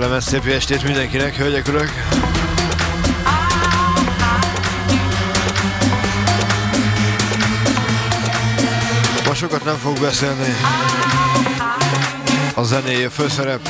Kellemes szép estét mindenkinek, hölgyek, urak! Ma sokat nem fog beszélni. A zenéje főszerep.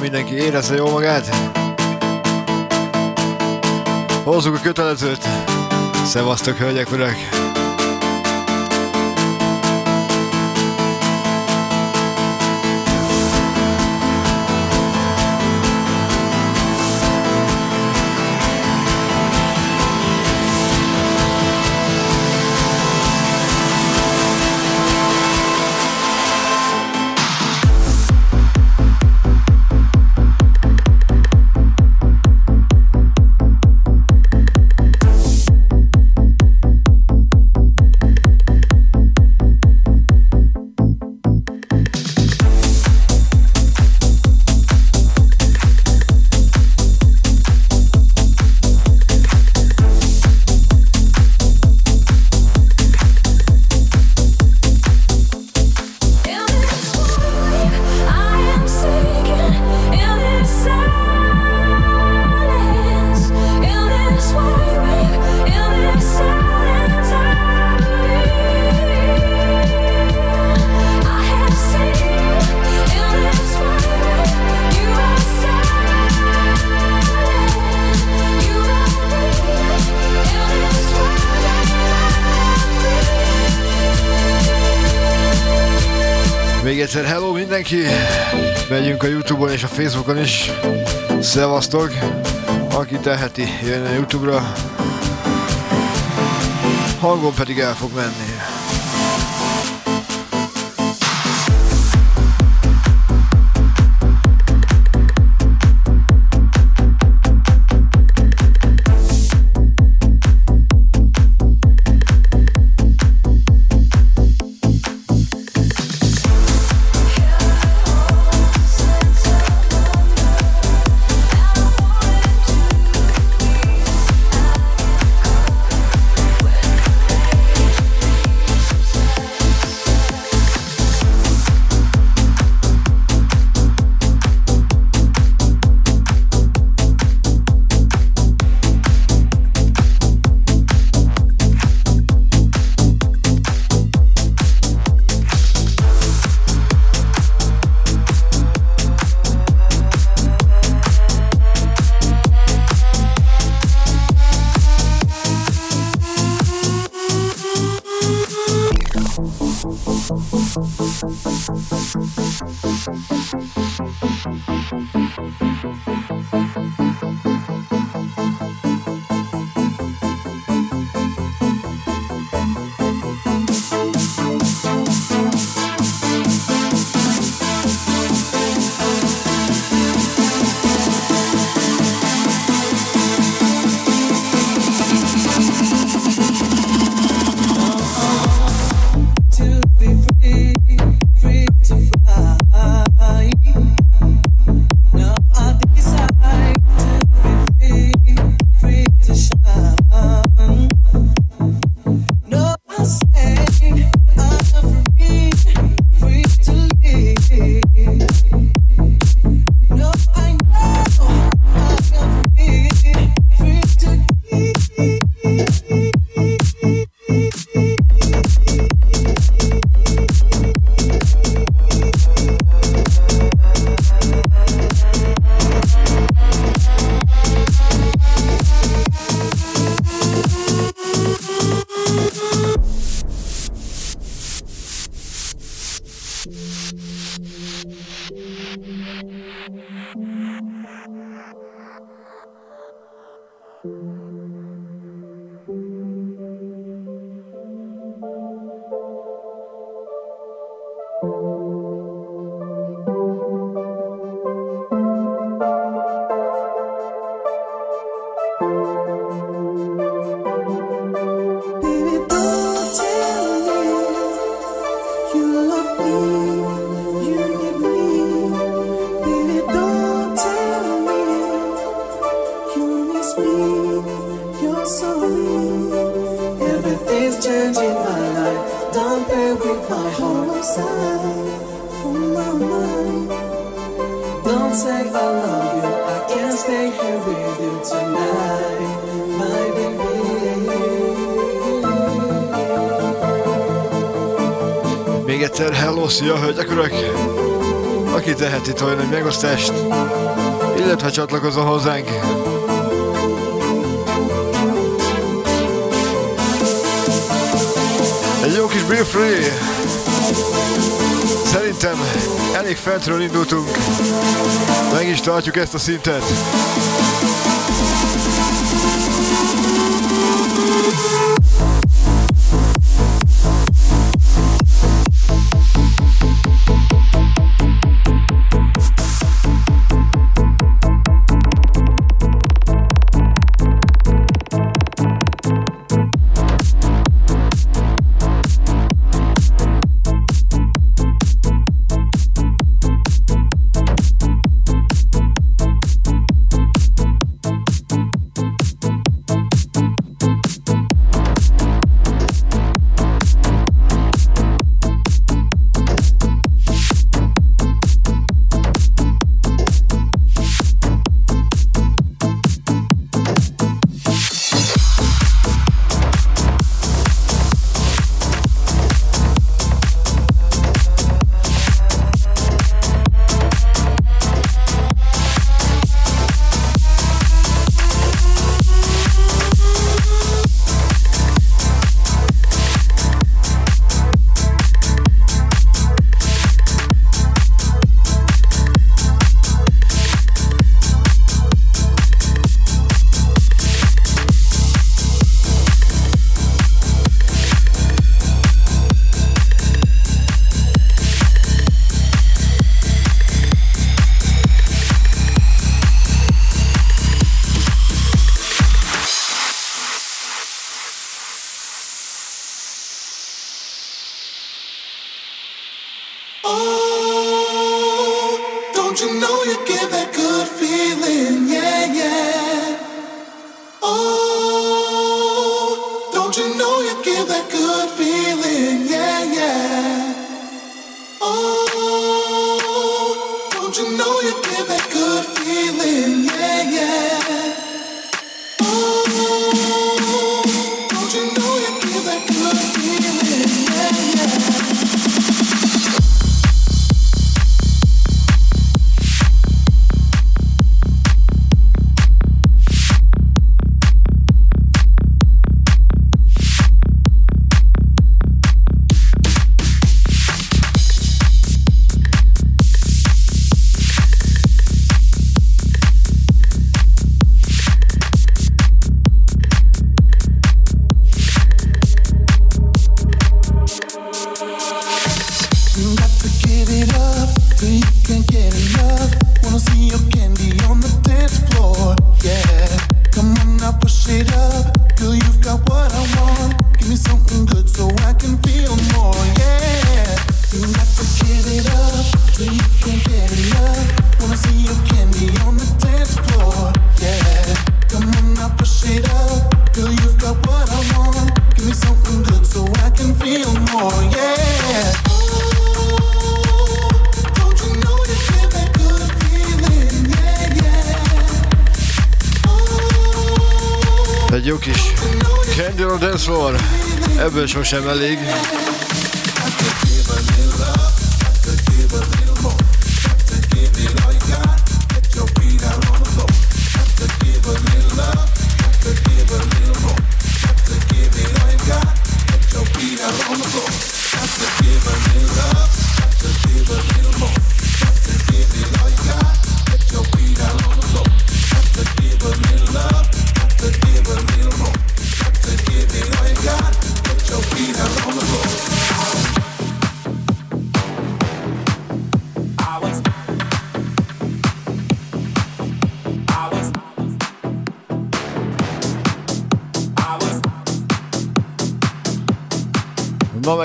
Mindenki érezze jó magát. Hozzuk a kötelezőt. Szevasztok, hölgyek, urak! Megyünk a Youtube-on és a Facebookon is. Szevasztok! Aki teheti, jön a Youtube-ra. Hangon pedig el fog menni. Megosztást, illetve csatlakozom hozzánk. Egy jó kis Bill Free. Szerintem elég fentről indultunk. Meg is tartjuk ezt a szintet. Champions League.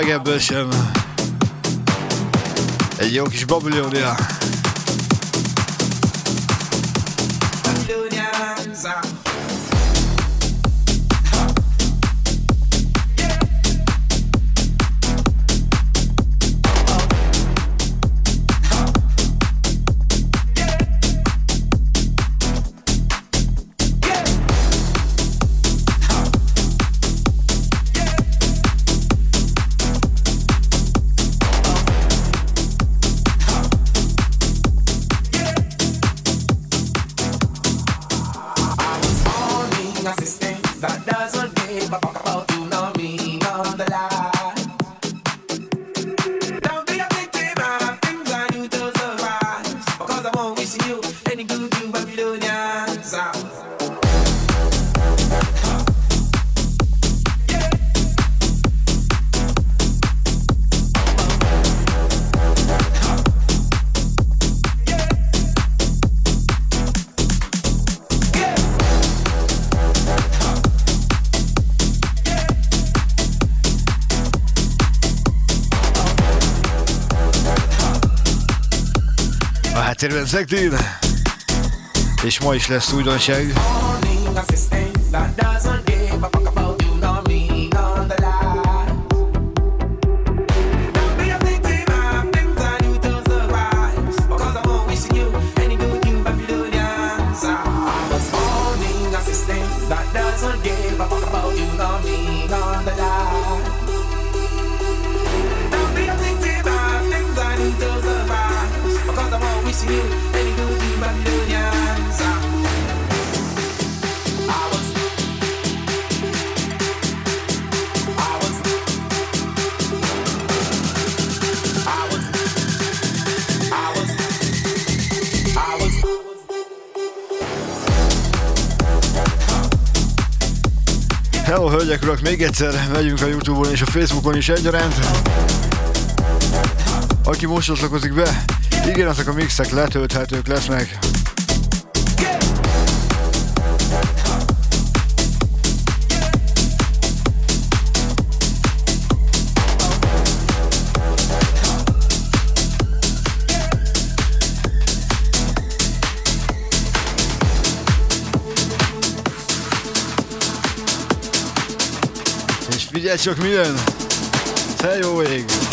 Elég. meg ebből sem. Egy Zegdin, és ma is lesz újdonság. Hölgyek, urak, még egyszer megyünk a Youtube-on és a Facebookon is egyaránt. Aki most csatlakozik be, igen, azok a mixek letölthetők lesznek. Figyelj csak milyen! Te jó ég!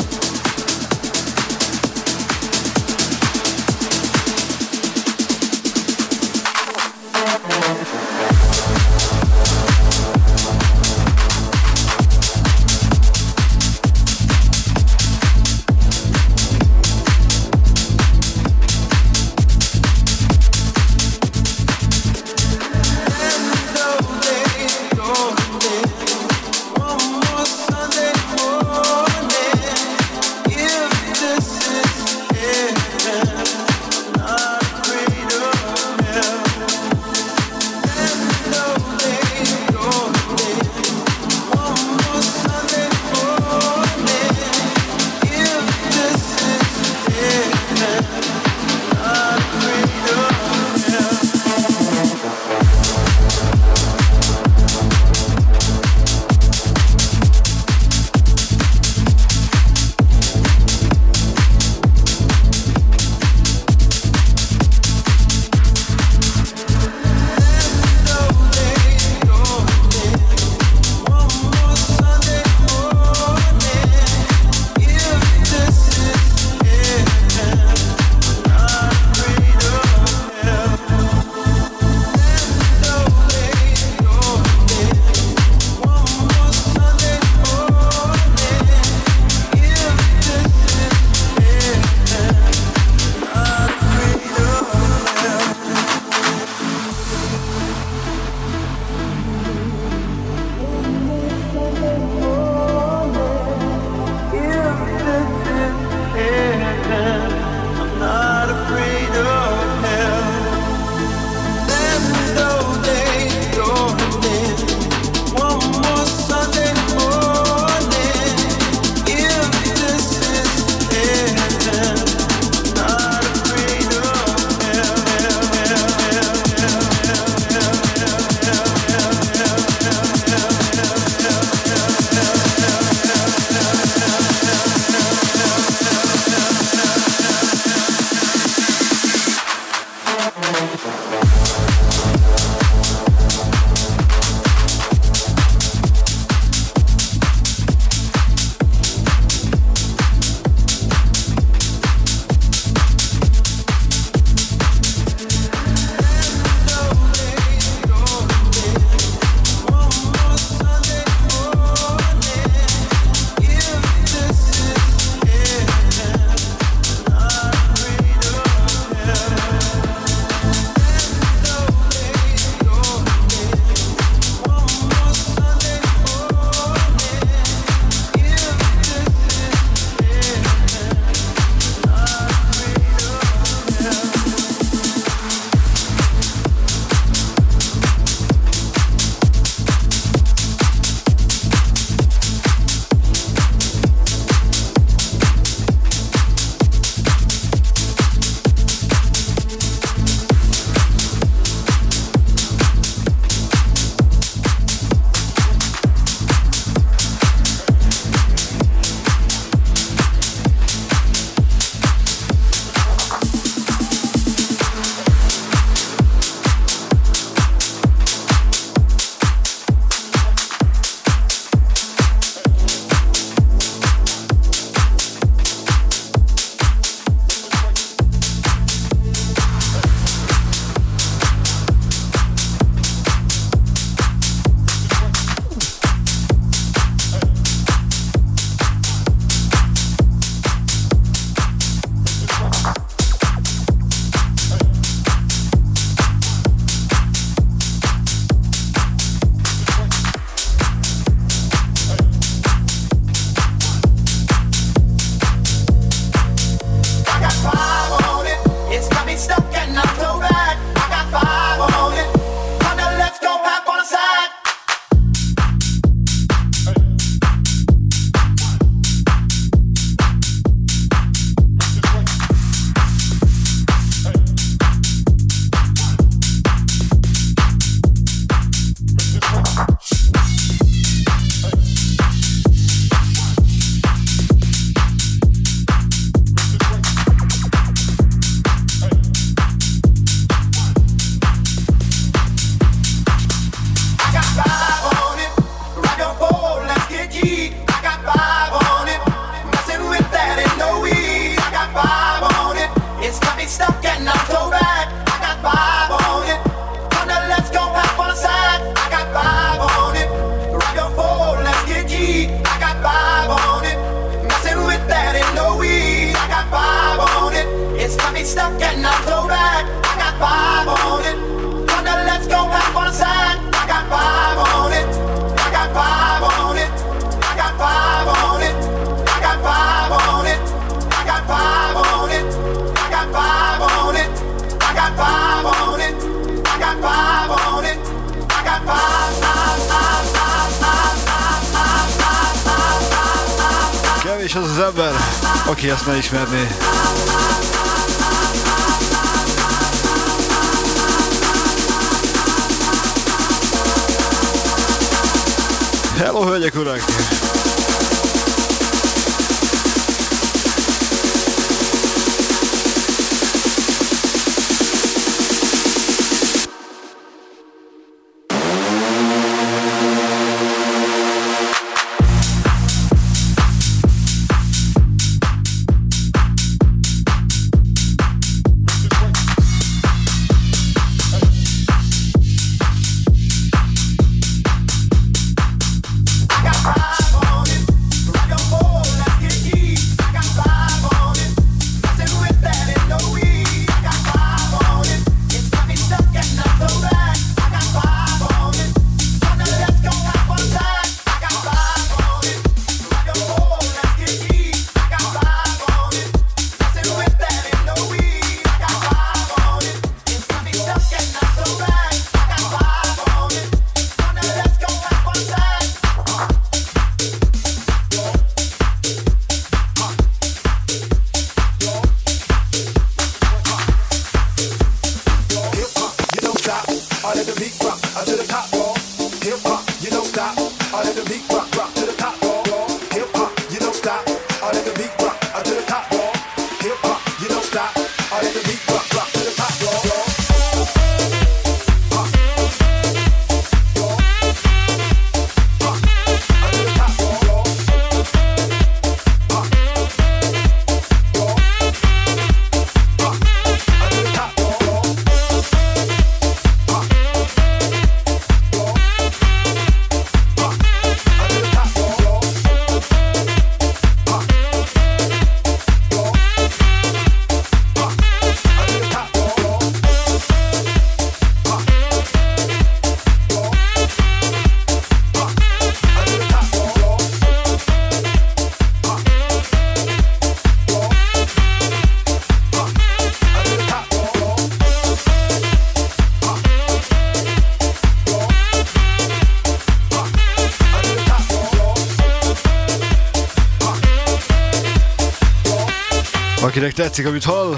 Tetszik, amit hall,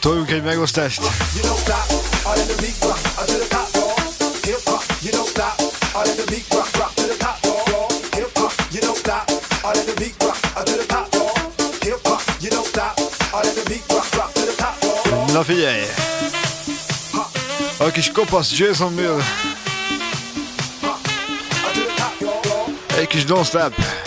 toljunk egy megosztást. Na figyelj! A kis kopasz Jason Mill. Egy kis don't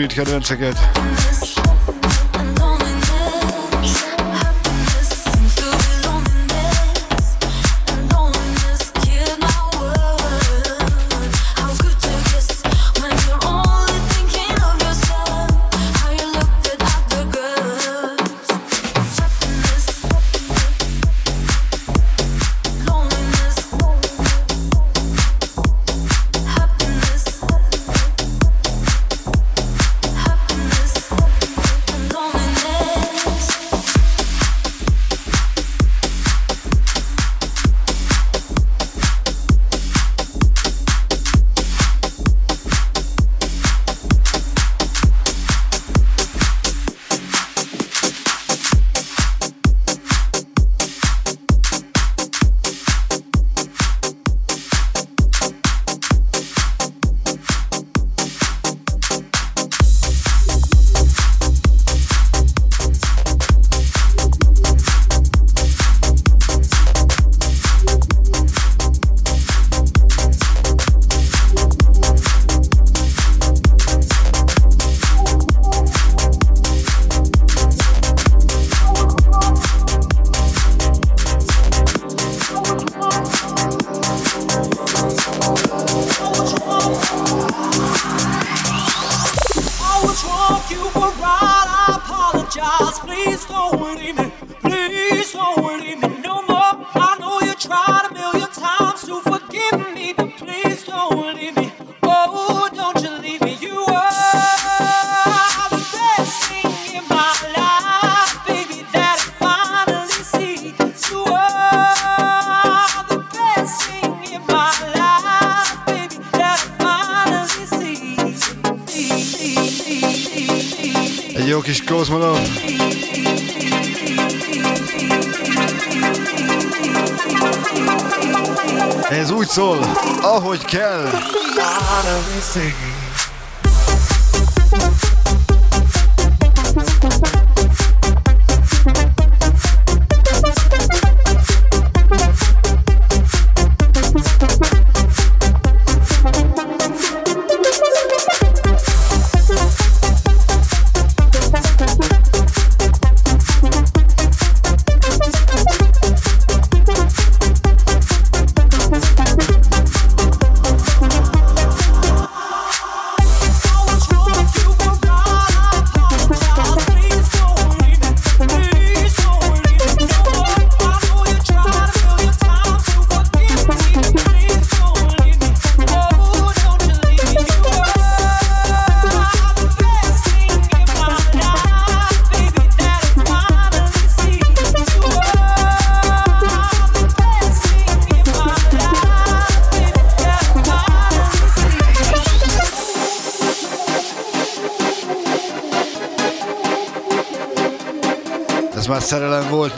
street kedvenceket.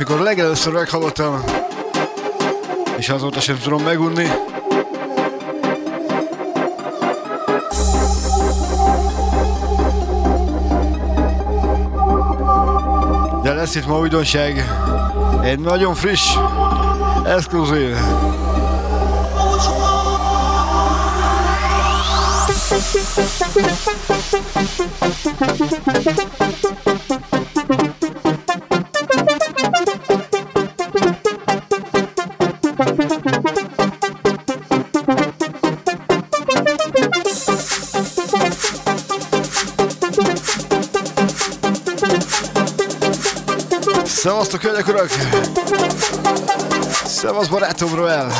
Legelőször meghallottam, és azóta sem tudom megunni. De lesz itt ma újdonság, egy nagyon friss, exkluzív. Szevasztok, hölgyek, urak! Szevasz, barátom, Roel!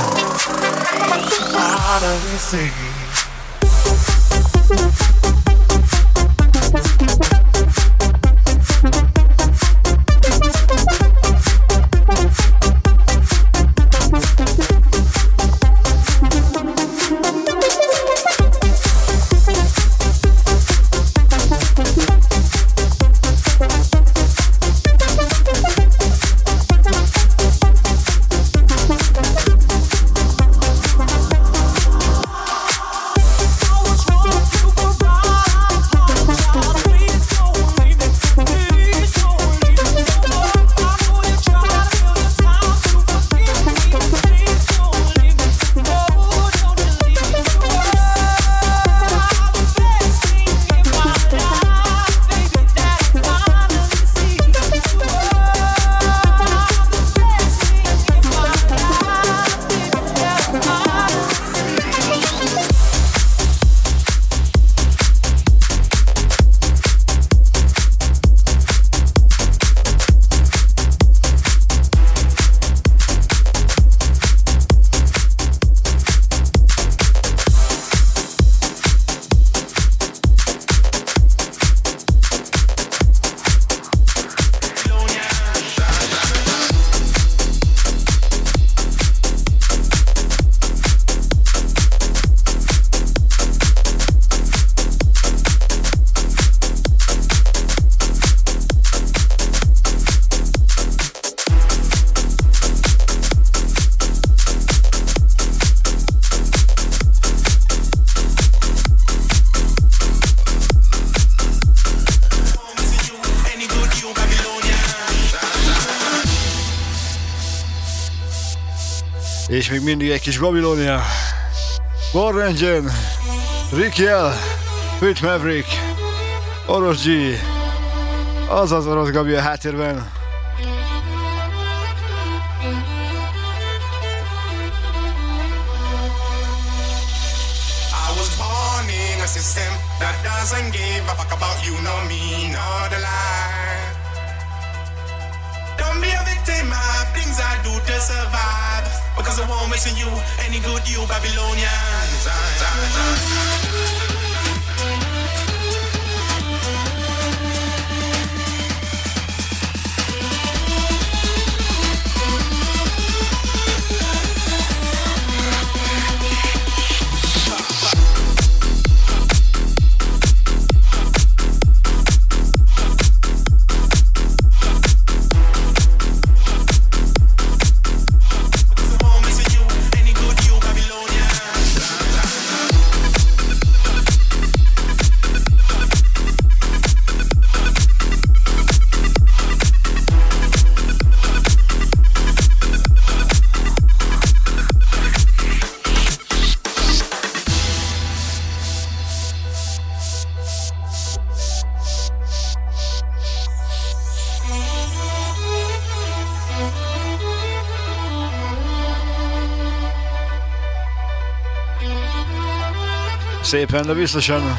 És még mindig egy kis Babilonia. War Engine, Rick Pete Maverick, Orosz G, azaz Orosz Gabi a háttérben. system that doesn't give a fuck about you, no me, no the lie. Victim of things I do to survive. Because I won't miss you any good, you Babylonians. Szépen, de biztosan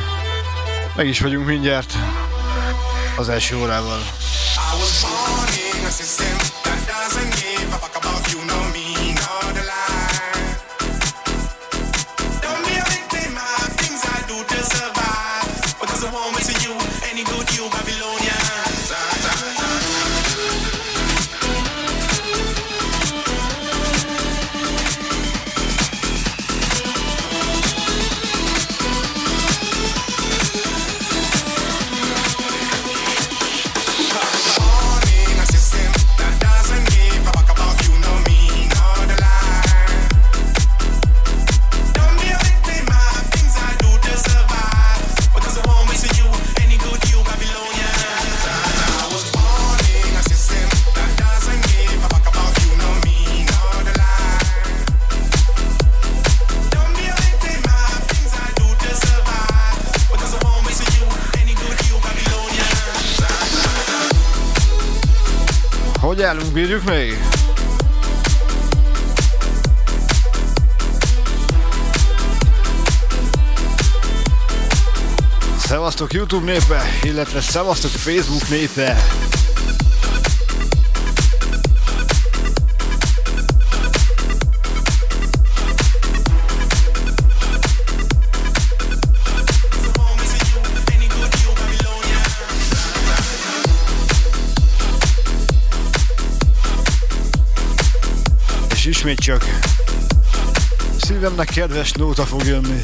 meg is vagyunk mindjárt az első órával. I was born in a bírjuk még? Szevasztok YouTube népe, illetve szevasztok Facebook népe! Ismét csak szívemnek kedves nóta fog jönni.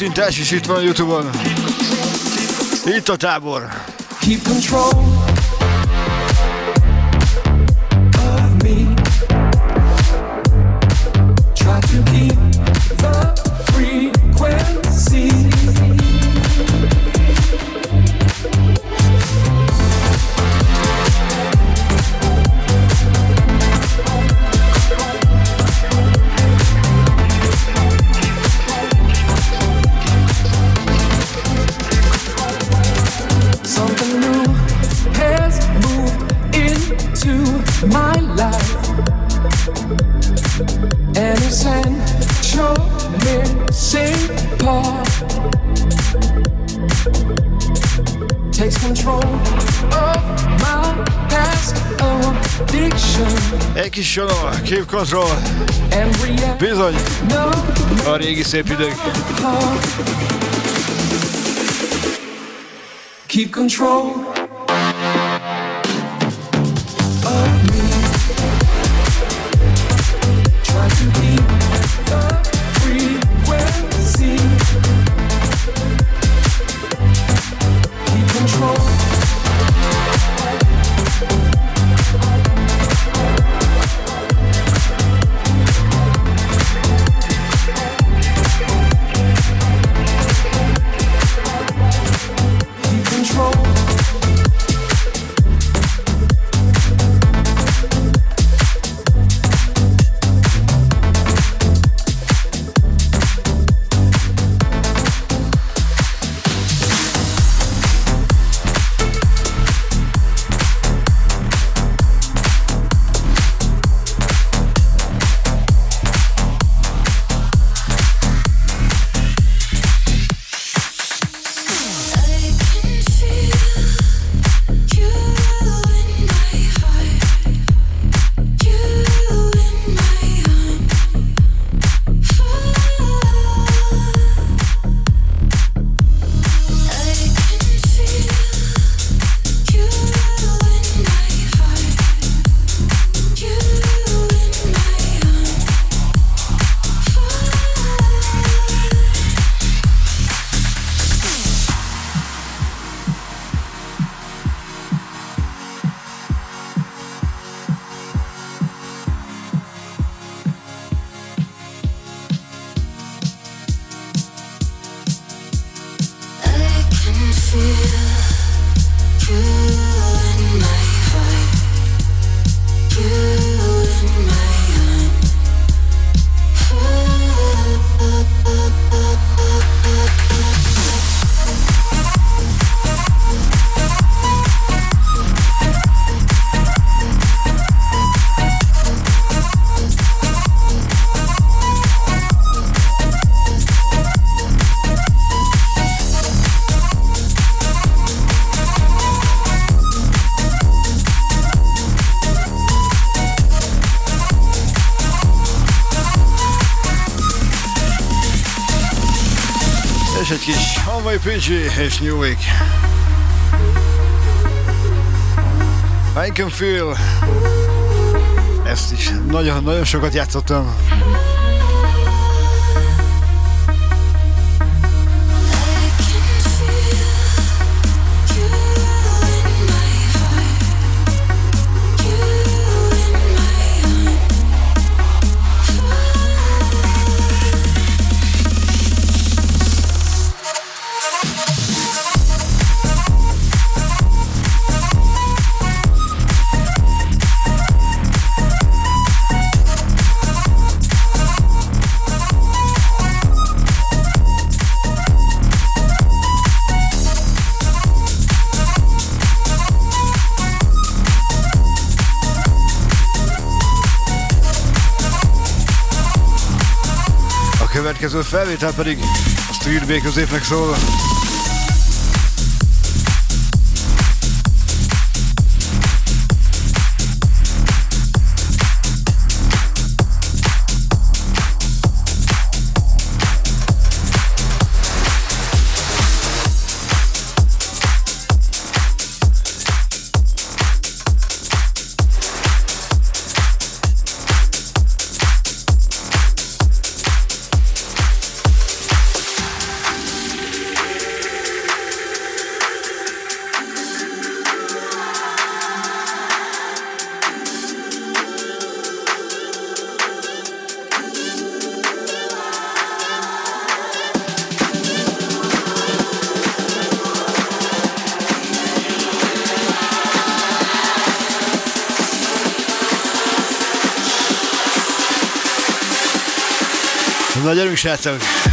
Kattintás is itt van Youtube-on. Itt a tábor. Keep control. Keep Control. Bizony, a régi szép idők. Keep control. PG és New Week. I can feel. Ezt is nagyon-nagyon sokat játszottam. Felvétel pedig a Street B középnek szól. Na gyerünk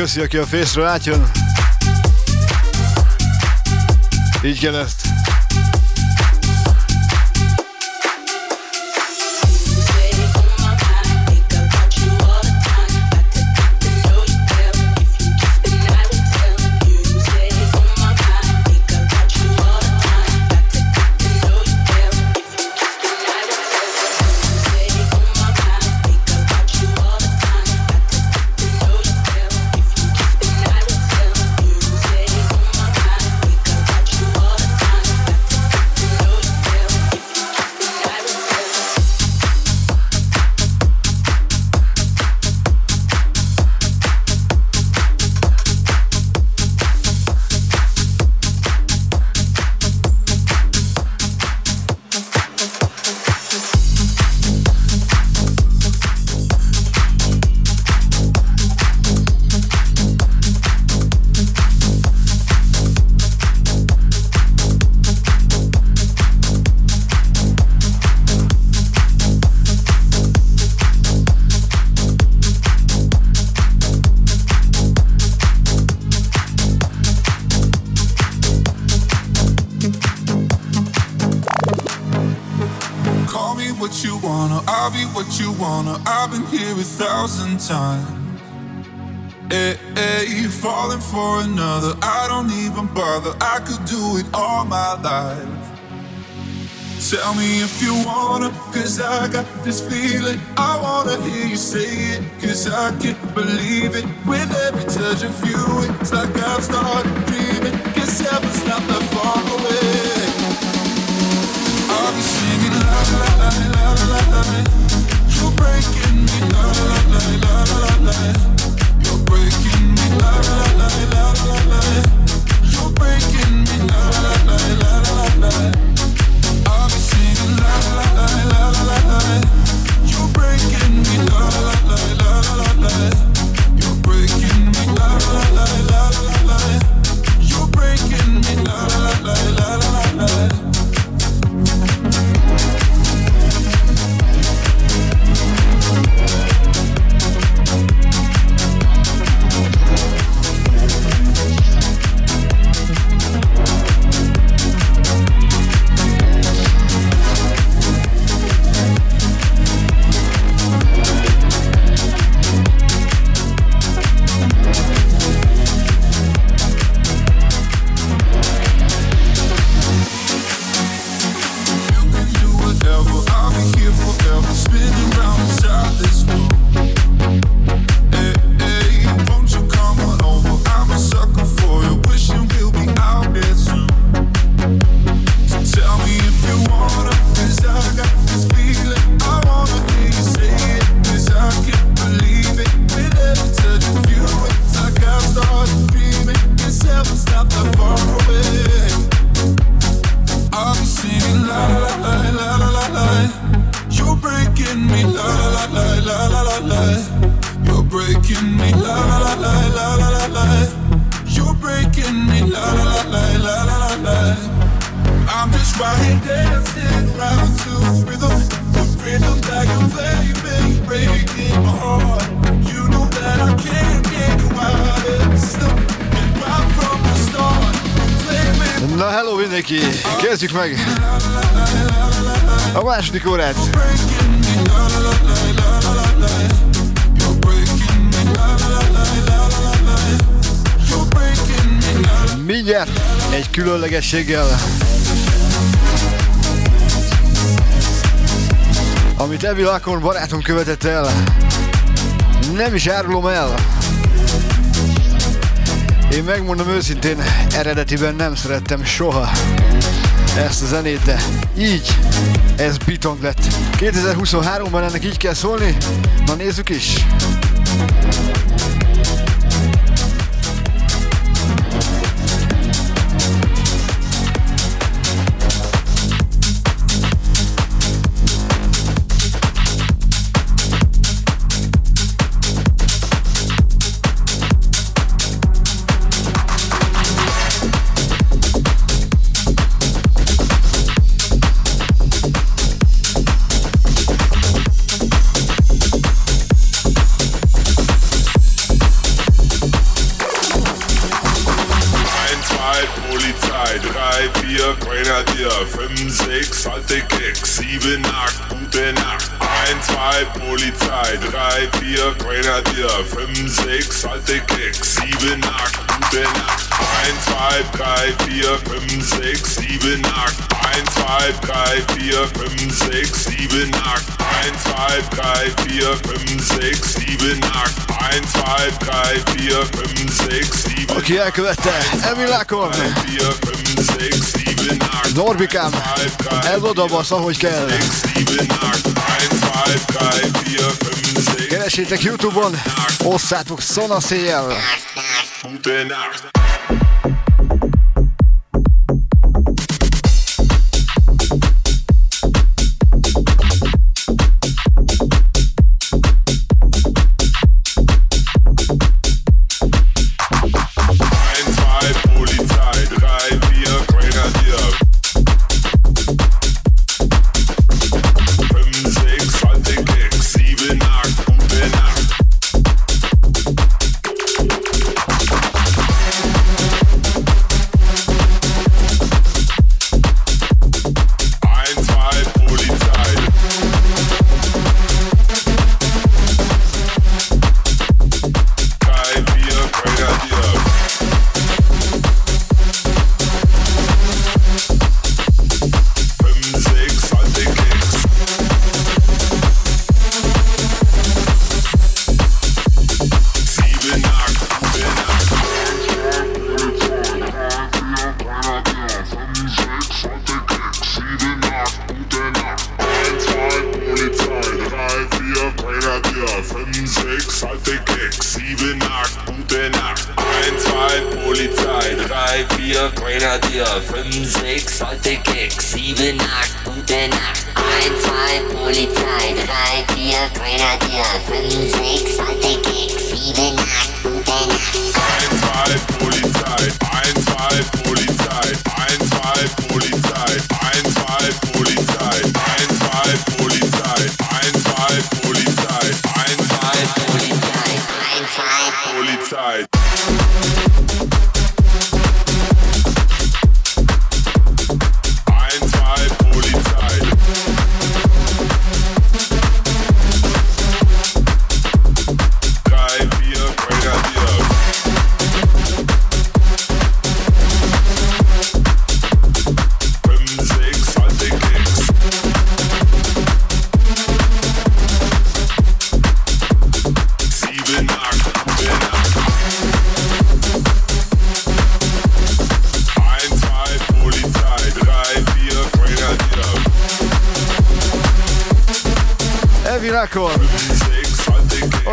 Köszi, aki a fészről átjön. Így kell ezt. If you wanna, cause I got this feeling. I wanna hear you say it, cause I can't believe it. With every touch of you, it's like I've started meg a második órát. Mindjárt egy különlegességgel. Amit Evil Akon barátom követett el. Nem is árulom el. Én megmondom őszintén, eredetiben nem szerettem soha ezt a zenét, de így ez bitong lett. 2023-ban ennek így kell szólni? Na nézzük is! Aki elkövette, Emil Akon. Norbikám, ez oda basz, ahogy kell. Keresétek Youtube-on, osszátok szanaszéjjel. Gute Nacht.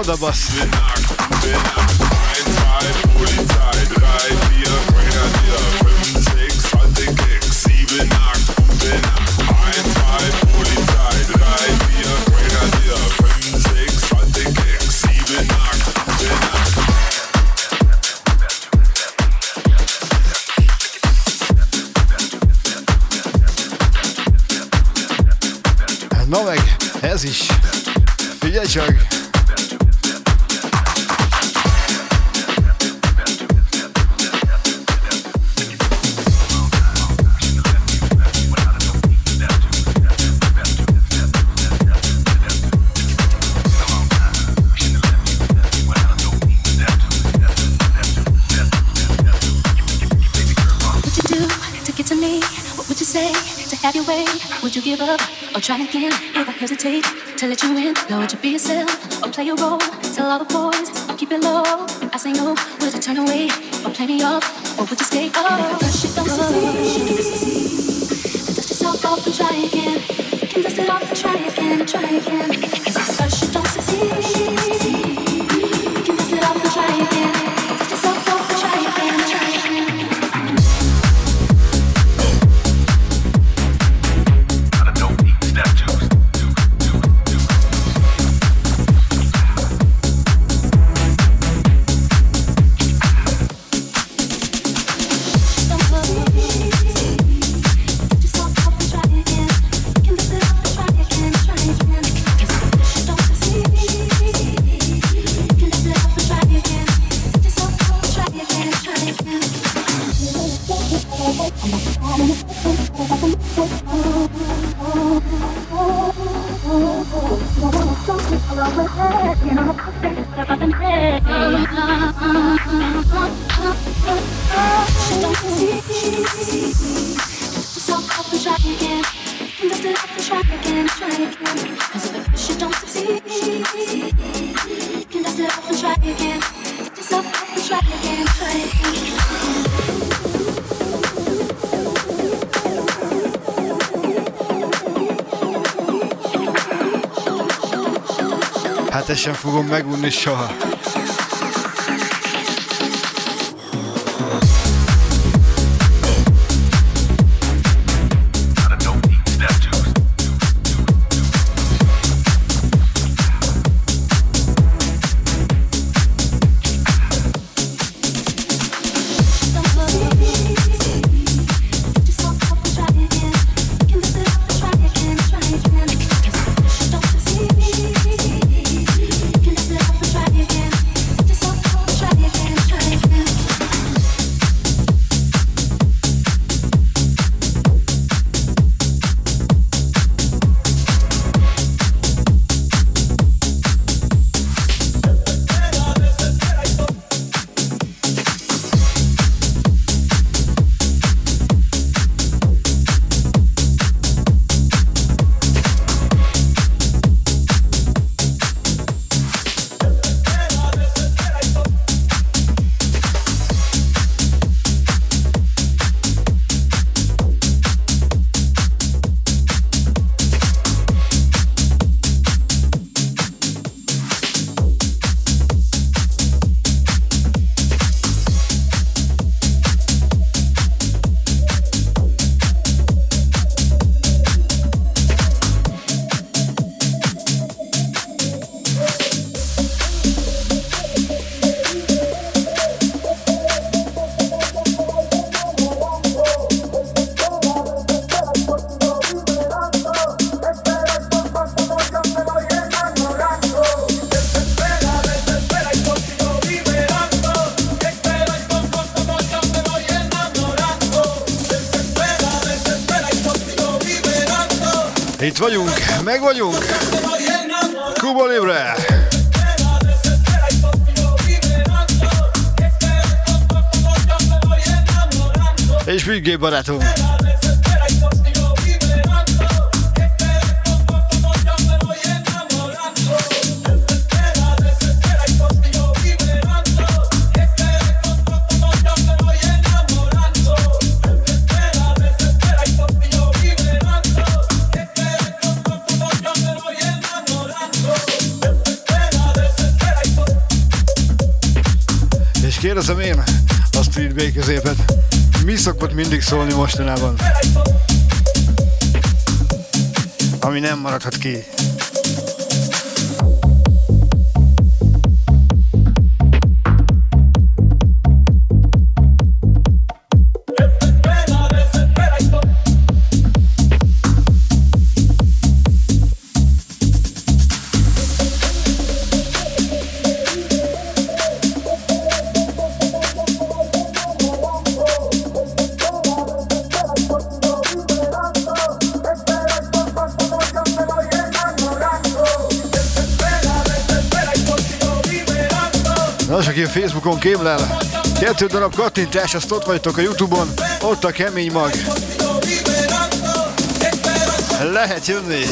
The bus. Természetesen fogom megunni soha. vagyunk. Kuba Libre. És büggé barátom. szólni mostanában. Ami nem maradhat ki én Facebookon kémlel. Kettő darab kattintás, azt ott vagytok a Youtube-on, ott a kemény mag. Lehet jönni.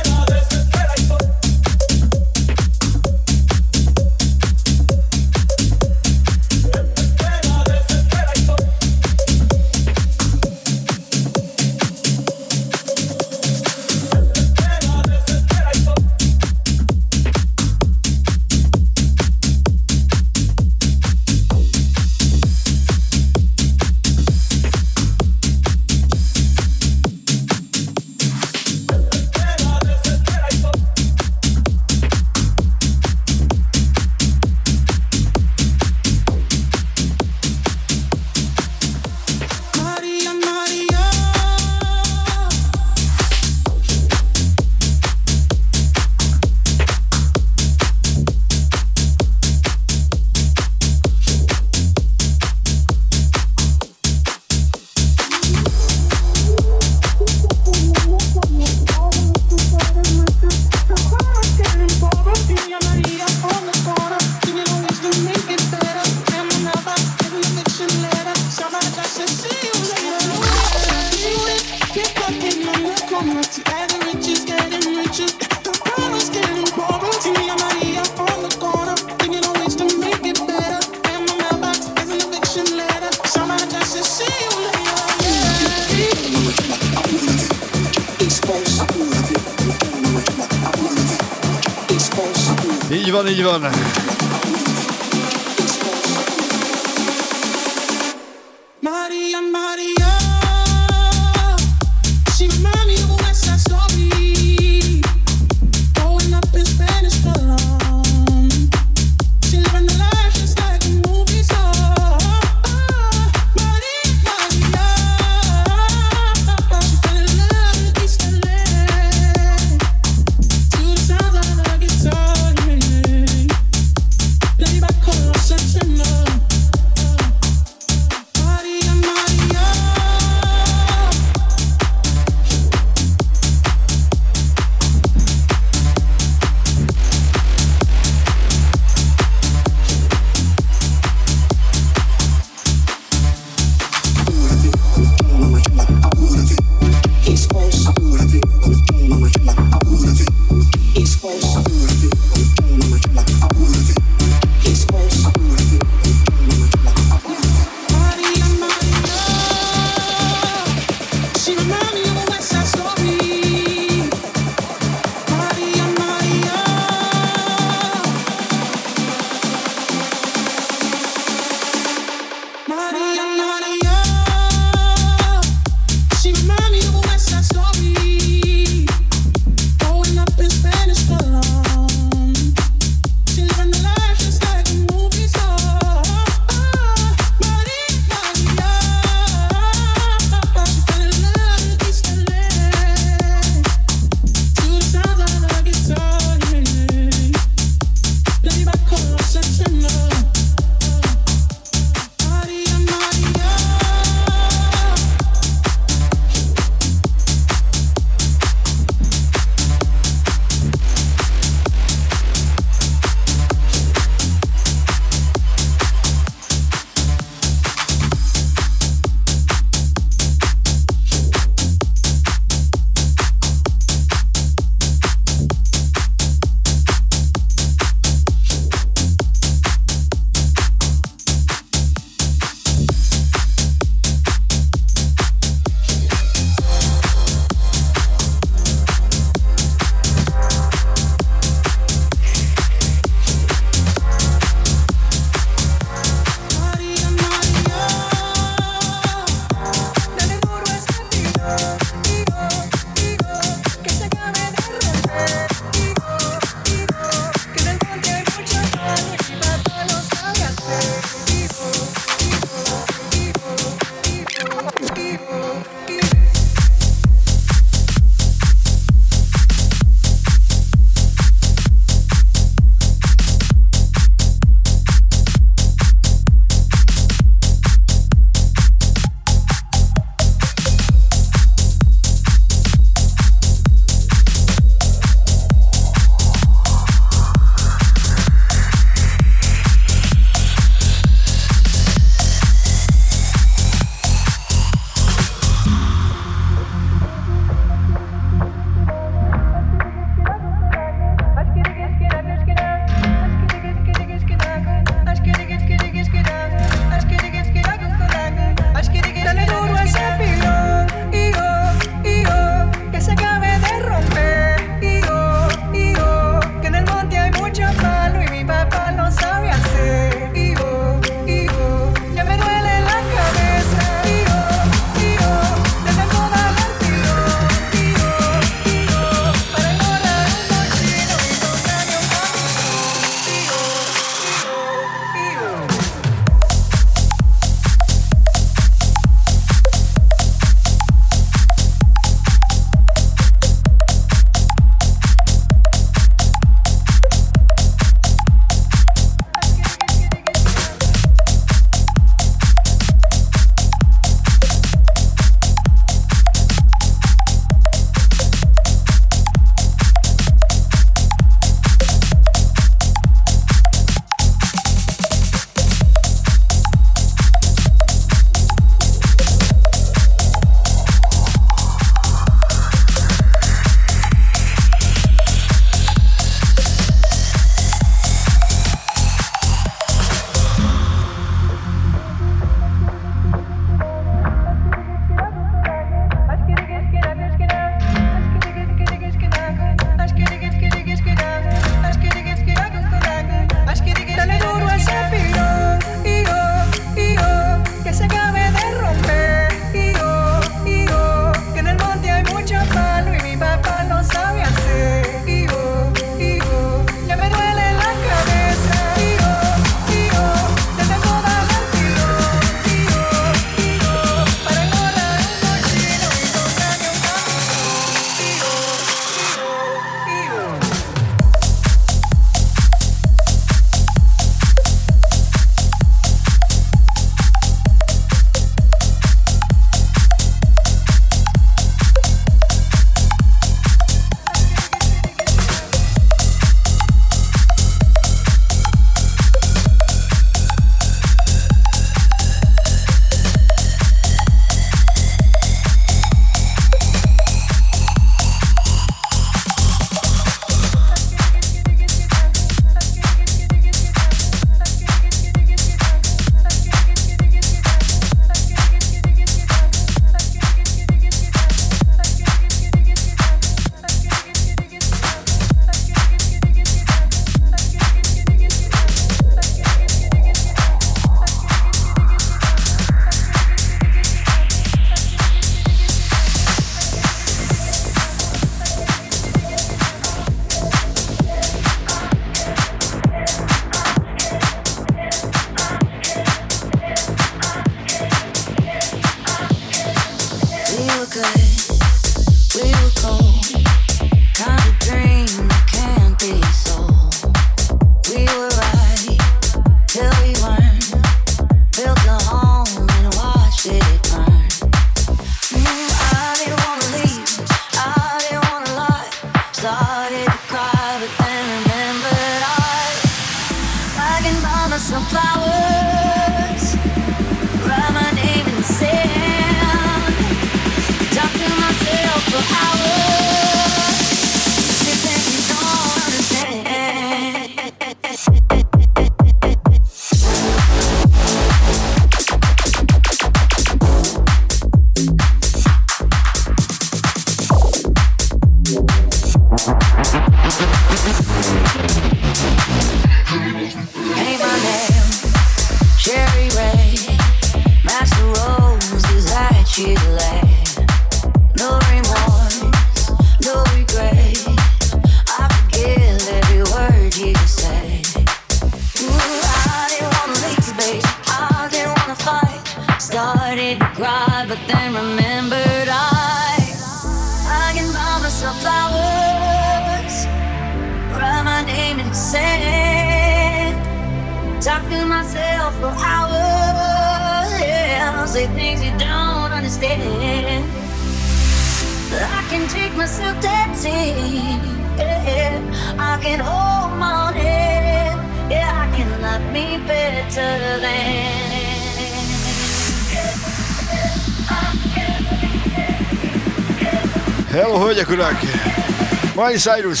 Miley Cyrus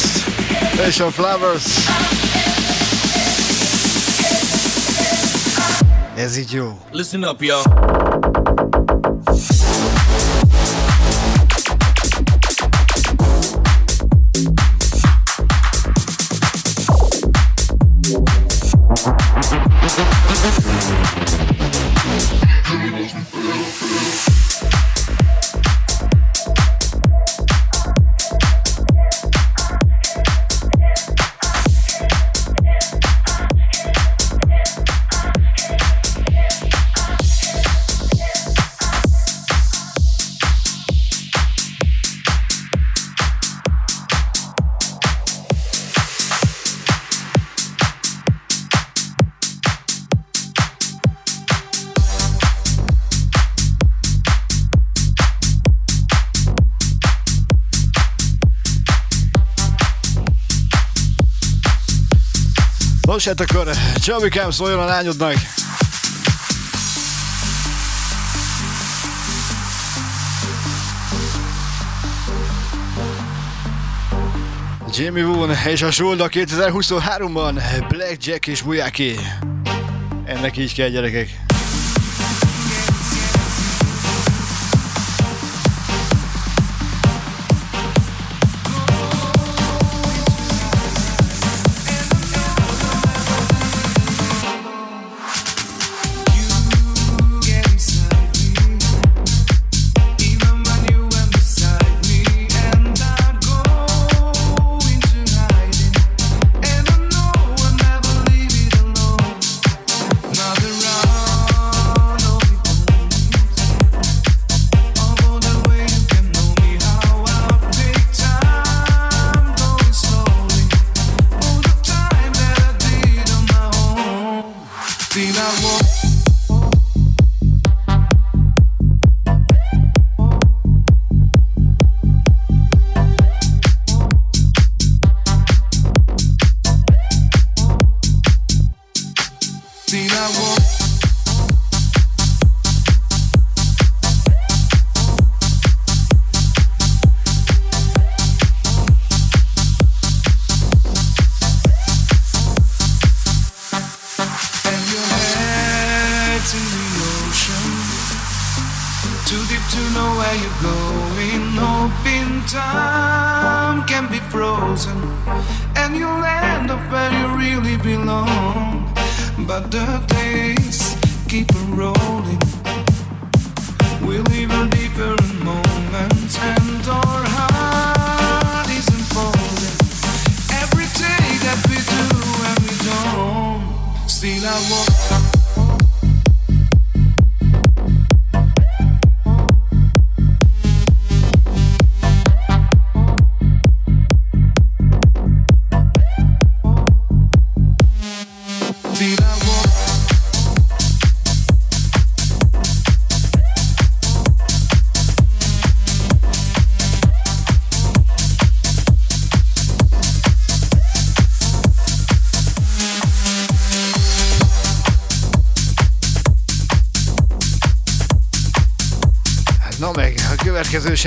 és a Flowers. Ez így jó. Listen up, y'all. Hát akkor Csabikám szóljon a lányodnak. Jimmy Woon és a Solda 2023-ban Blackjack és Bujaki. Ennek így kell gyerekek.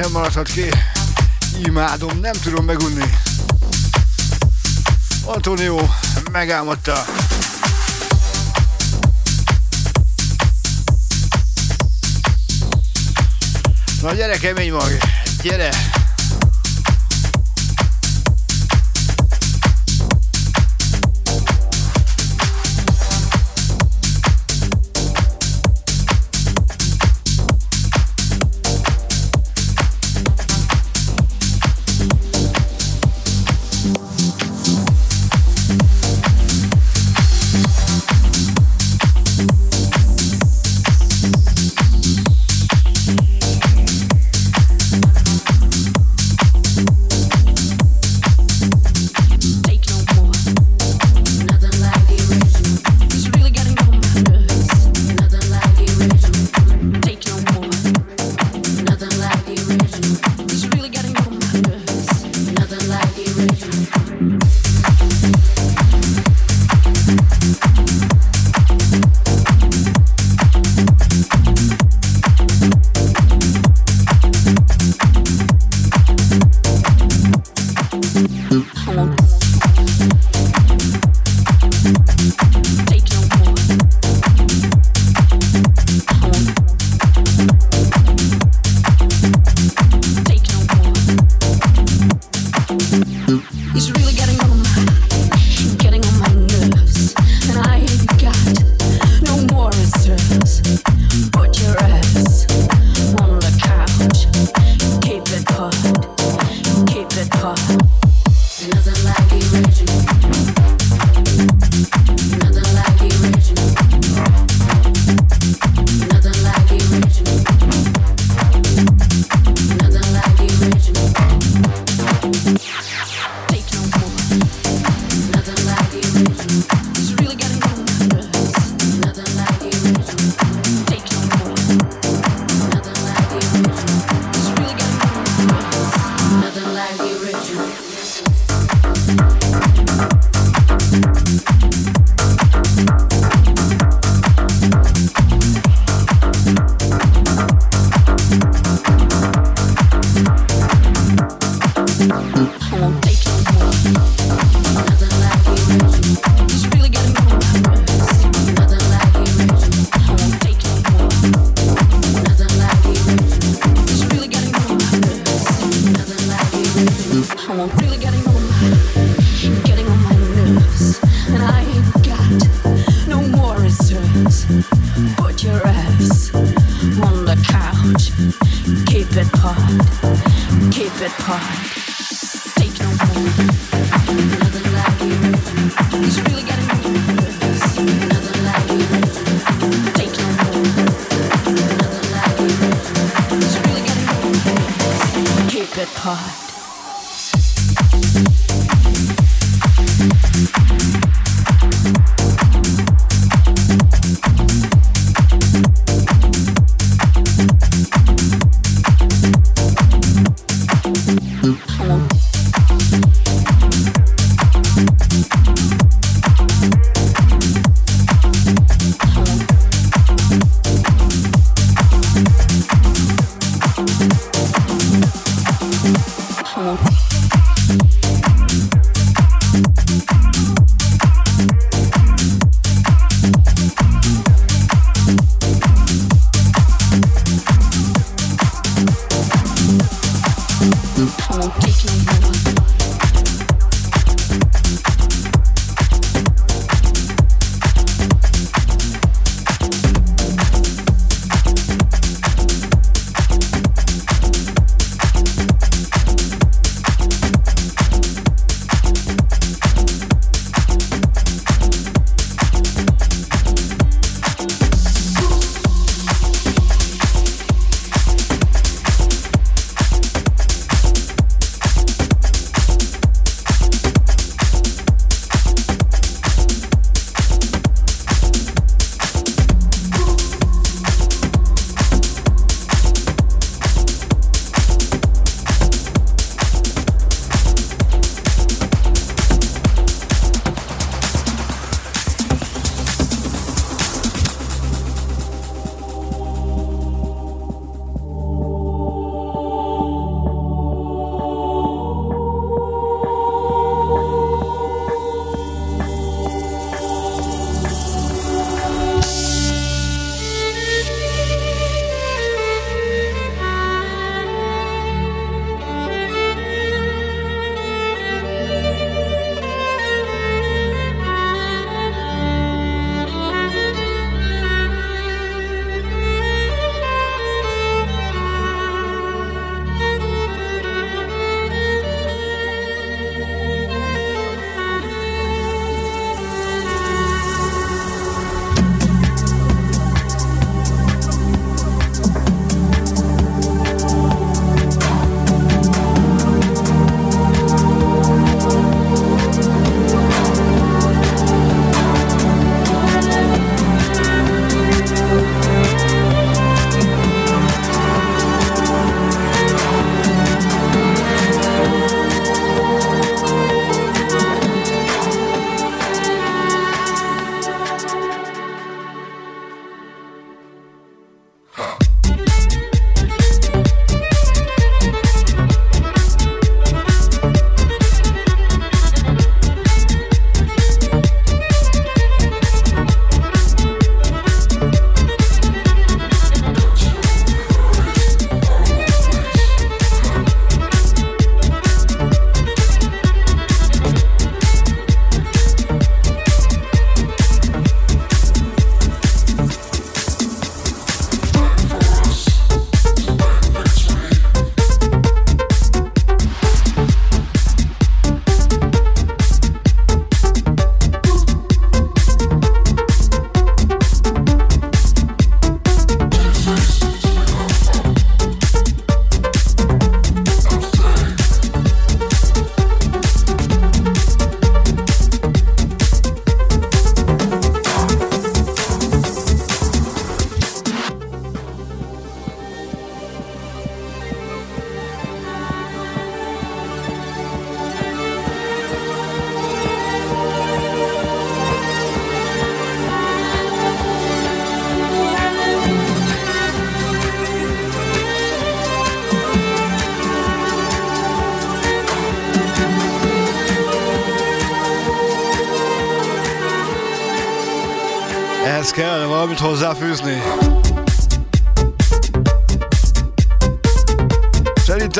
Sem maradhat ki. Imádom, nem tudom megunni. Antonio megálmodta. Na gyere kemény mag, gyere!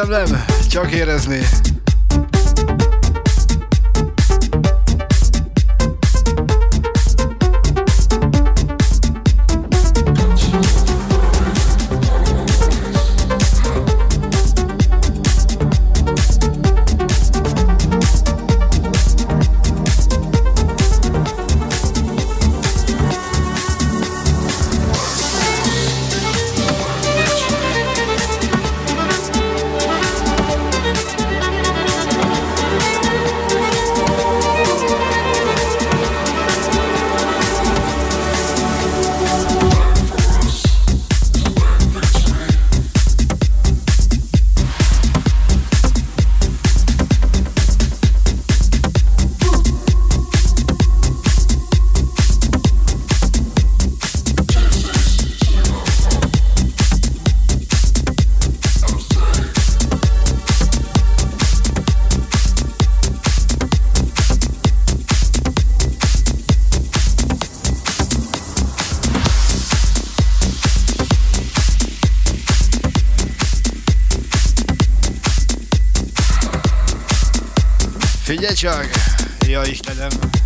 Szerintem nem, csak érezni. Csak! Ja Istenem!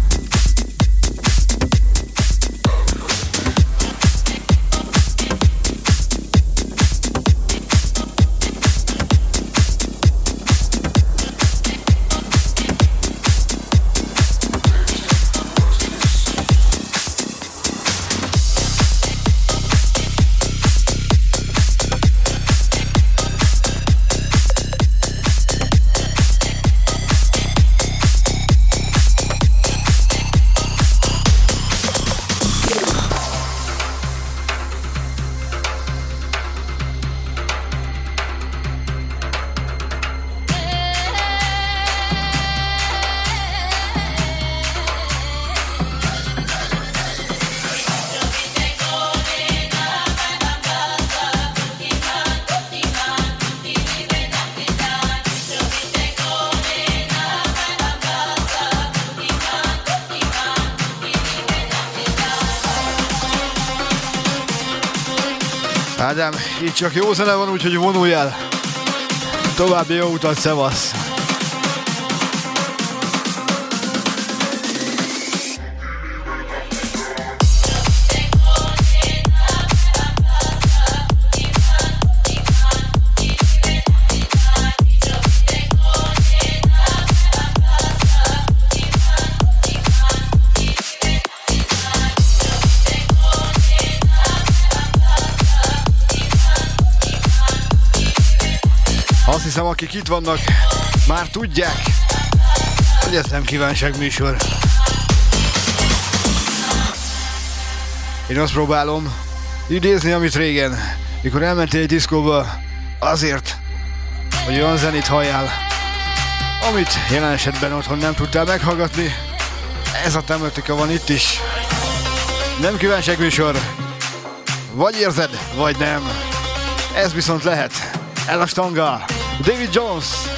Csak jó zene van, úgyhogy vonulj el. További jó utat, szevasz! Hiszem, akik itt vannak, már tudják, hogy ez nem kívánság műsor. Én azt próbálom idézni, amit régen, mikor elmentél egy diszkóba, azért, hogy olyan zenét halljál, amit jelen esetben otthon nem tudtál meghallgatni. Ez a tematika van itt is. Nem kívánság műsor. Vagy érzed, vagy nem. Ez viszont lehet. El a stanga. David Jones.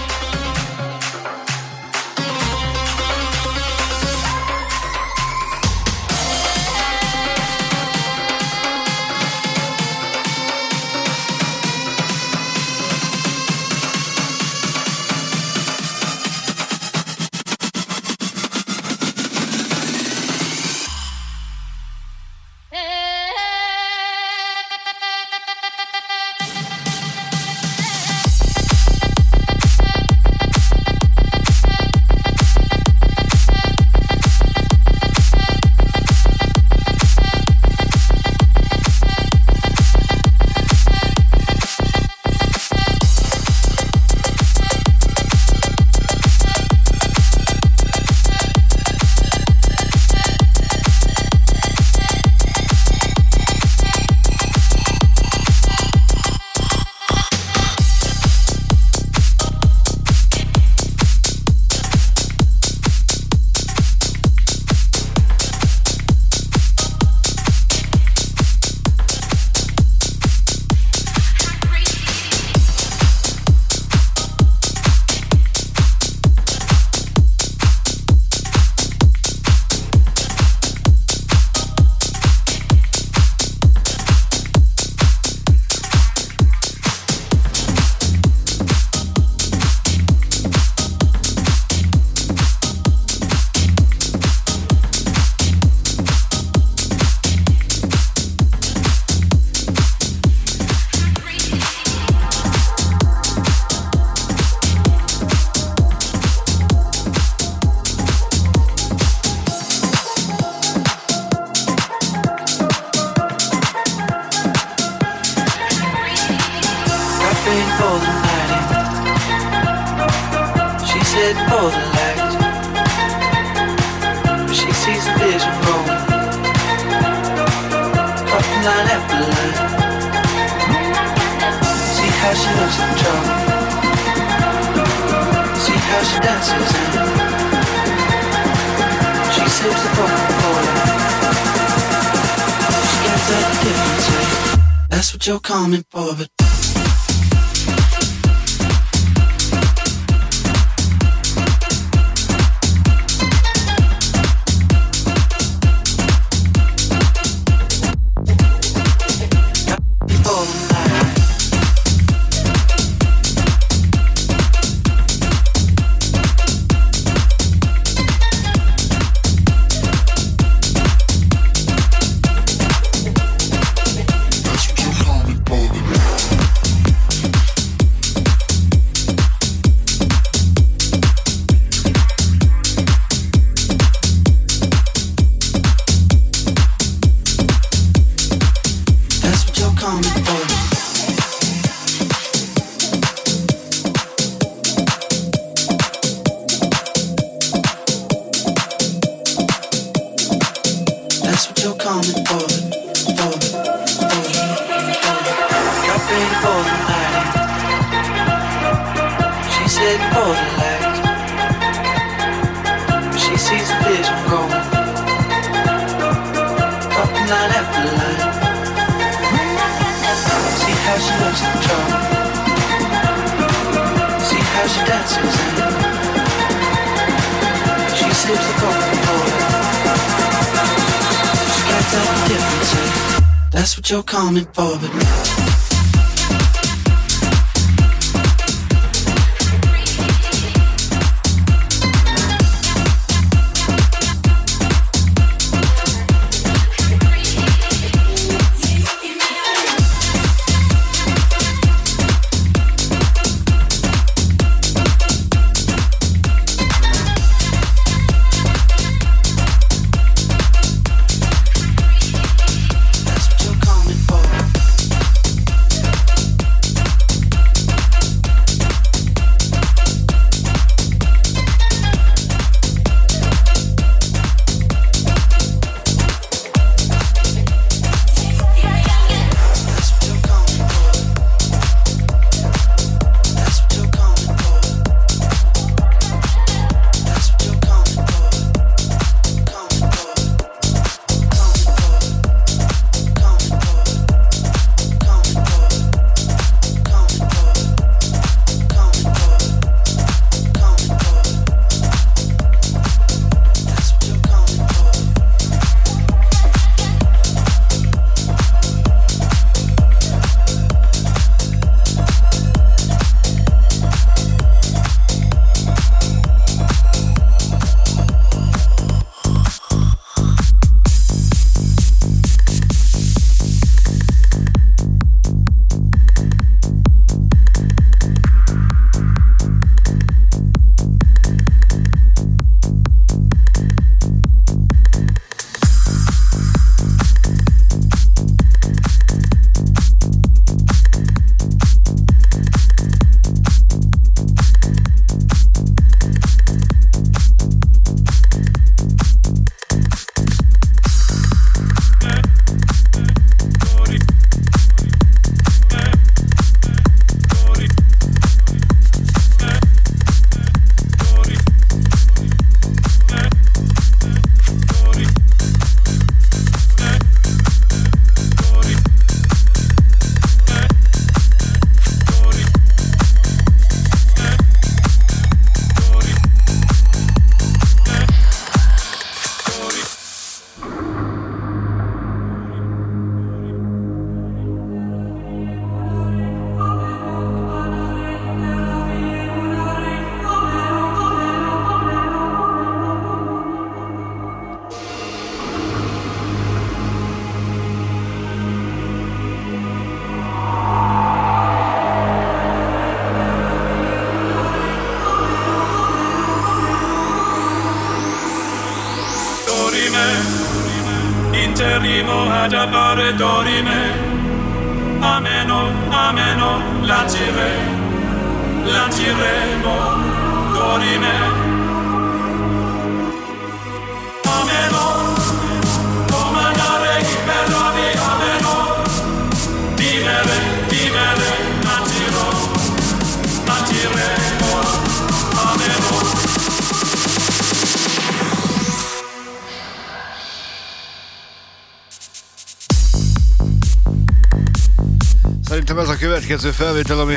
Következő felvétel, ami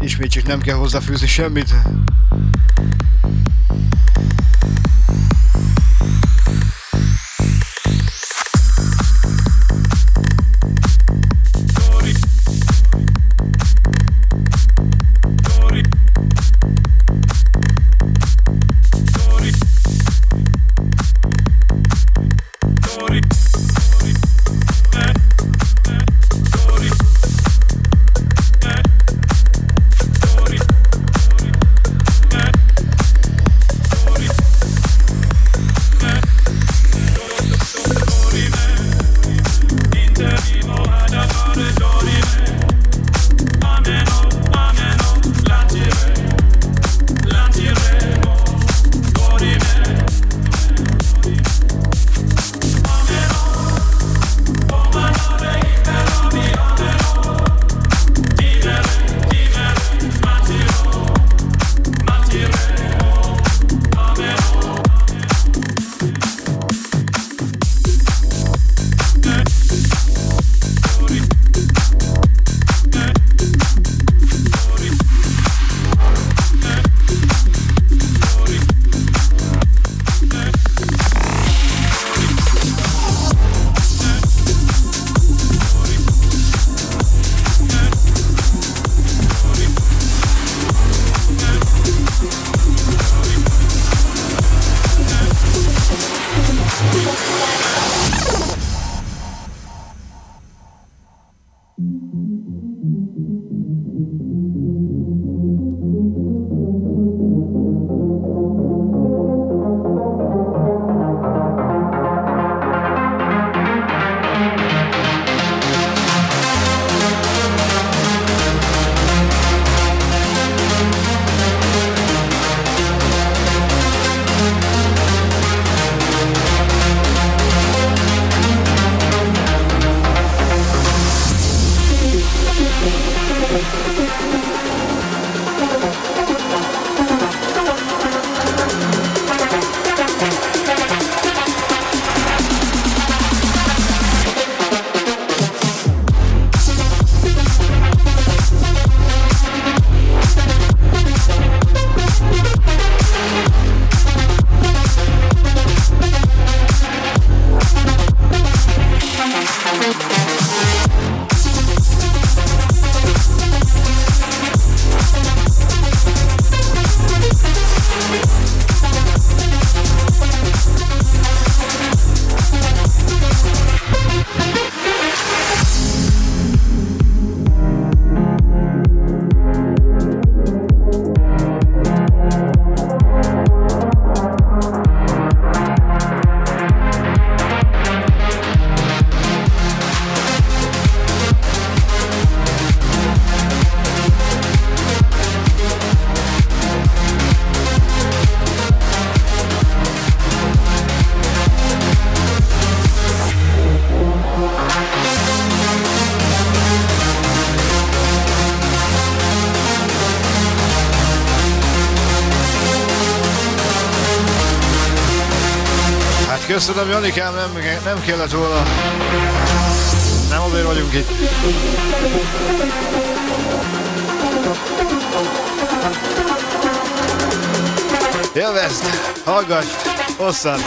ismét csak nem kell hozzáfűzni semmit. Köszönöm, Janikám, nem, nem kellett volna. Nem azért vagyunk itt. Élvezd, hallgass, hosszan.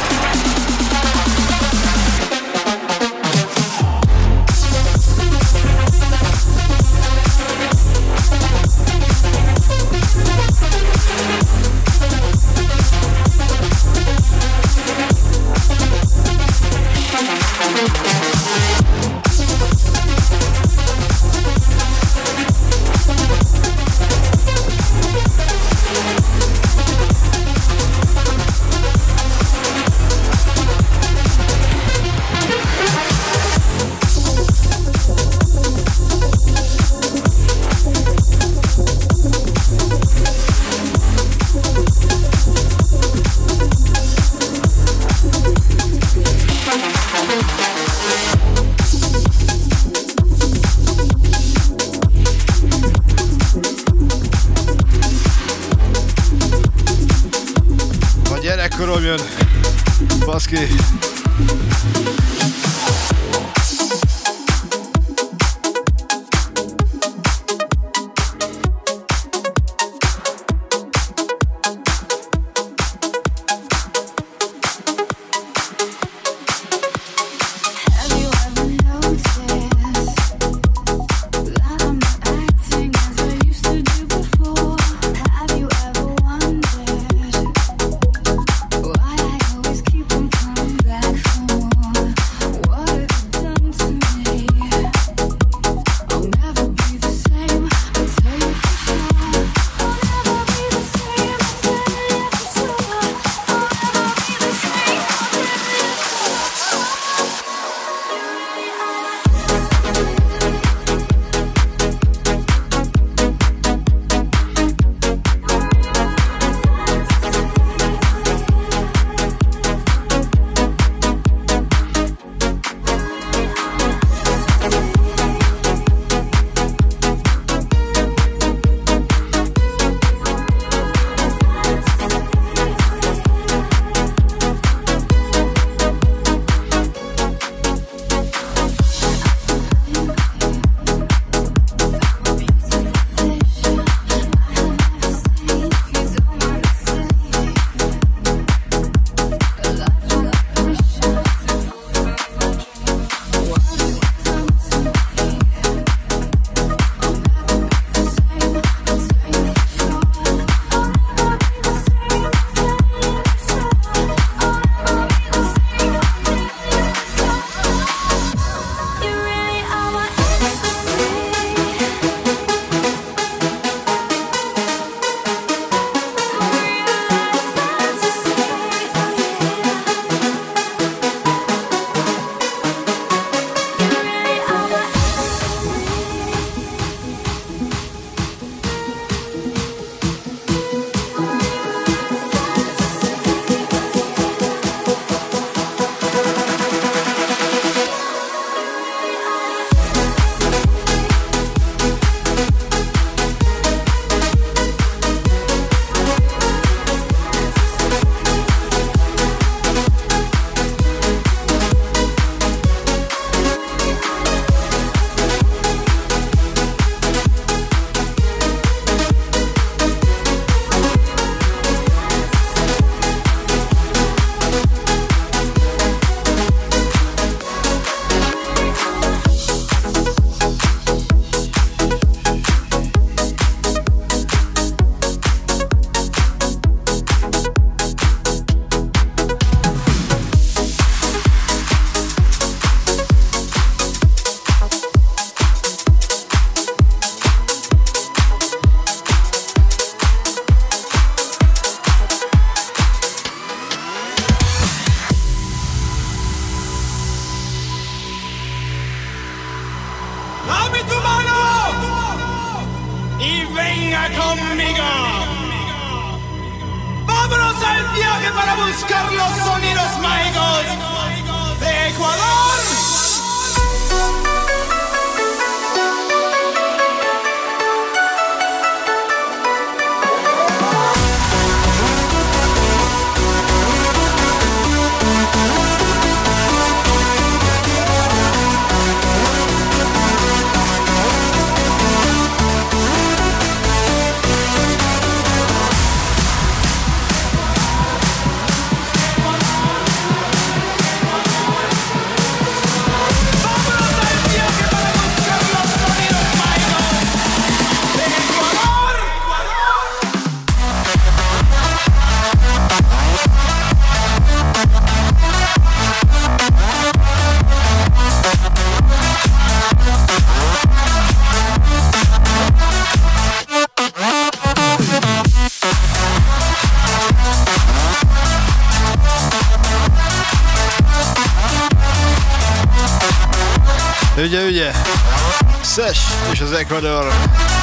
Szes és az Ecuador.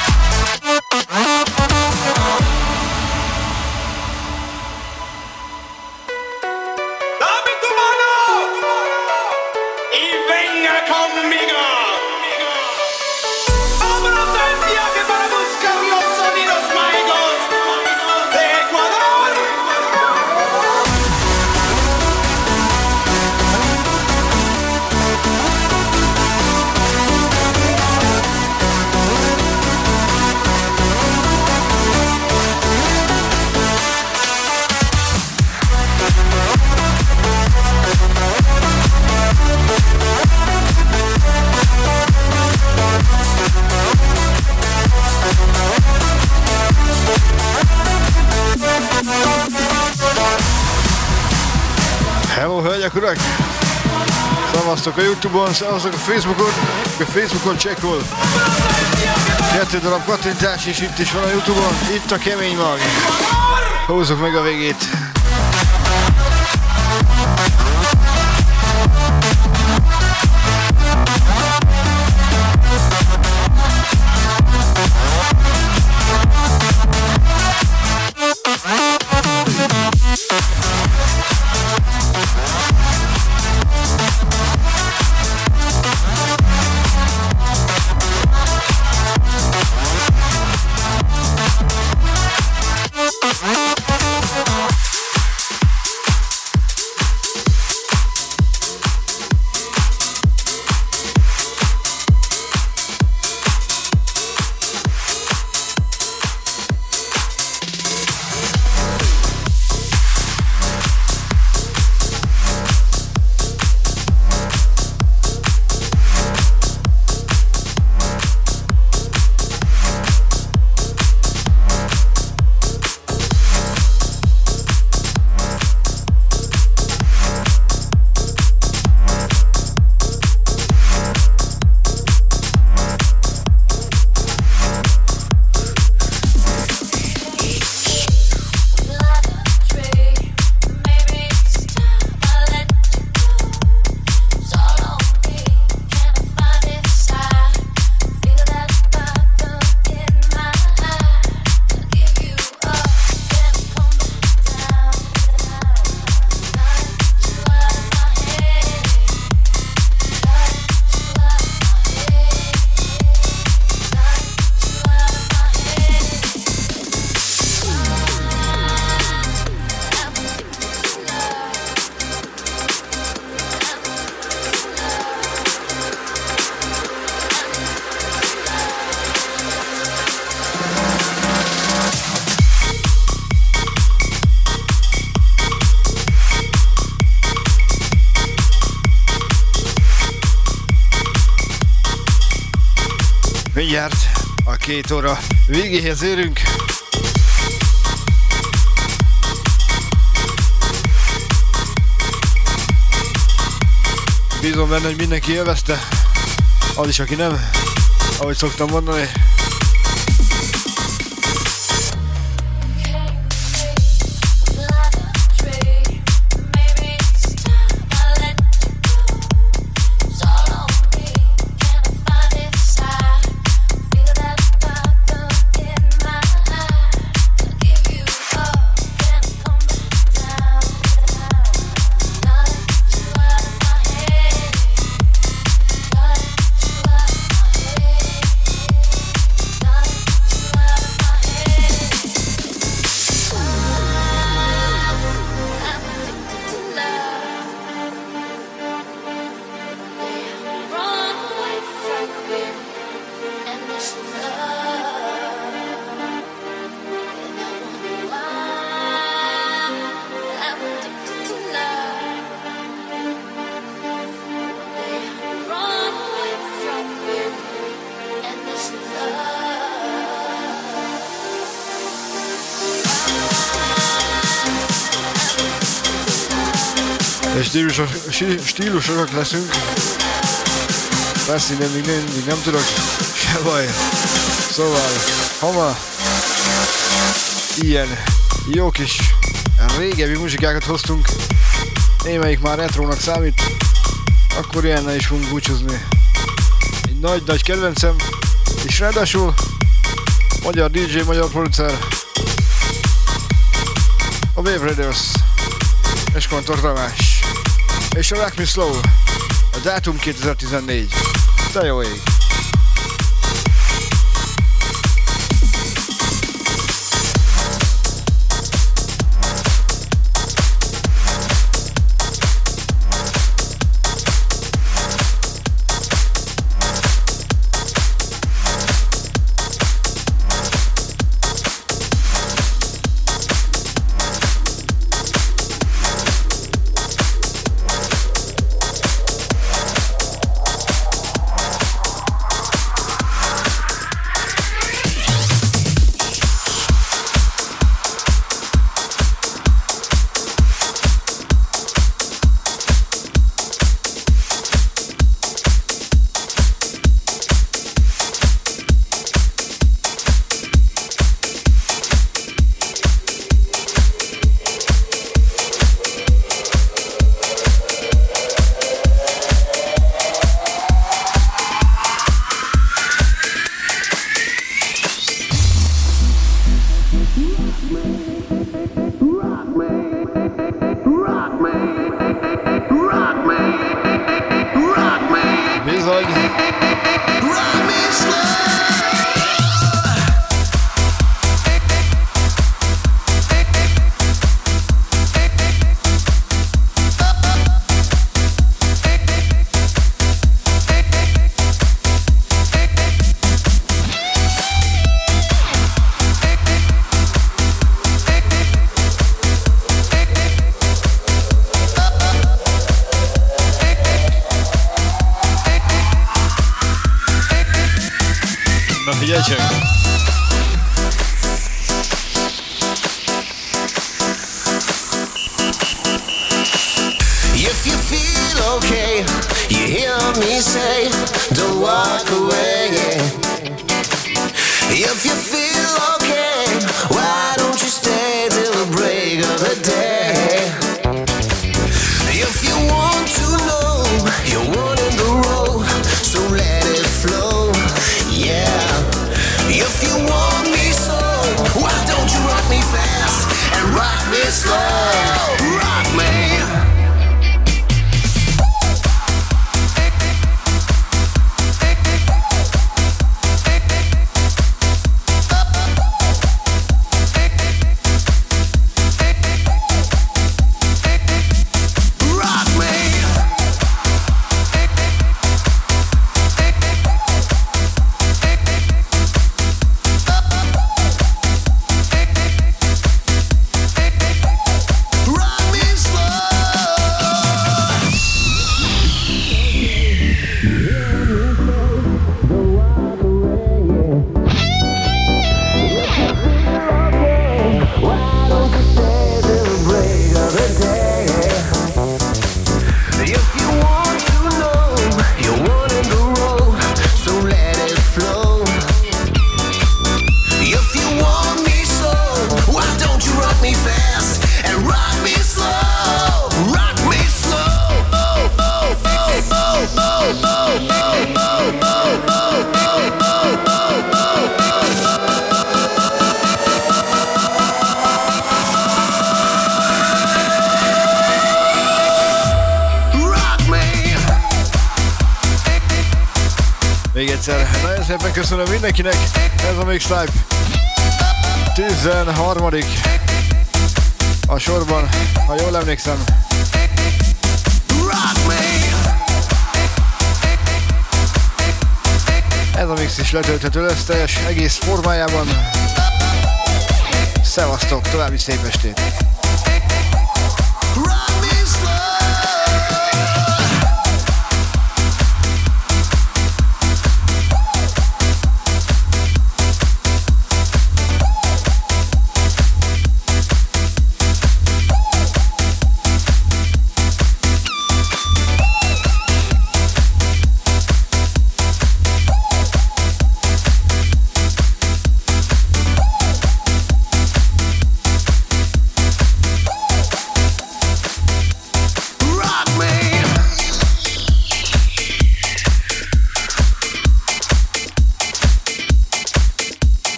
A Youtube-on, szavaztok a Facebookon, a Facebookon csekkol. Kettő darab kattintás, és itt is van a Youtube-on, itt a kemény mag. Húzzuk meg a végét. Két óra végéhez érünk. Bízom benne, hogy mindenki élvezte. Az is, aki nem, ahogy szoktam mondani. Stílusosok leszünk. Beszélni még mindig nem tudok, se baj. Szóval, ha ma ilyen jó kis régebbi muzsikákat hoztunk, némelyik már retrónak számít, akkor ilyennel is fogunk búcsúzni. Egy nagy-nagy kedvencem, és ráadásul magyar DJ, magyar producer, a Wave Raiders, és Kontor Tamás. És a Rock Me Slow. A dátum 2014. De jó ég. me say, don't walk away. If you feel mindenkinek, ez a Mixlife 13. a sorban, ha jól emlékszem. Ez a mix is letölthető lesz teljes egész formájában. Szevasztok, további szép estét!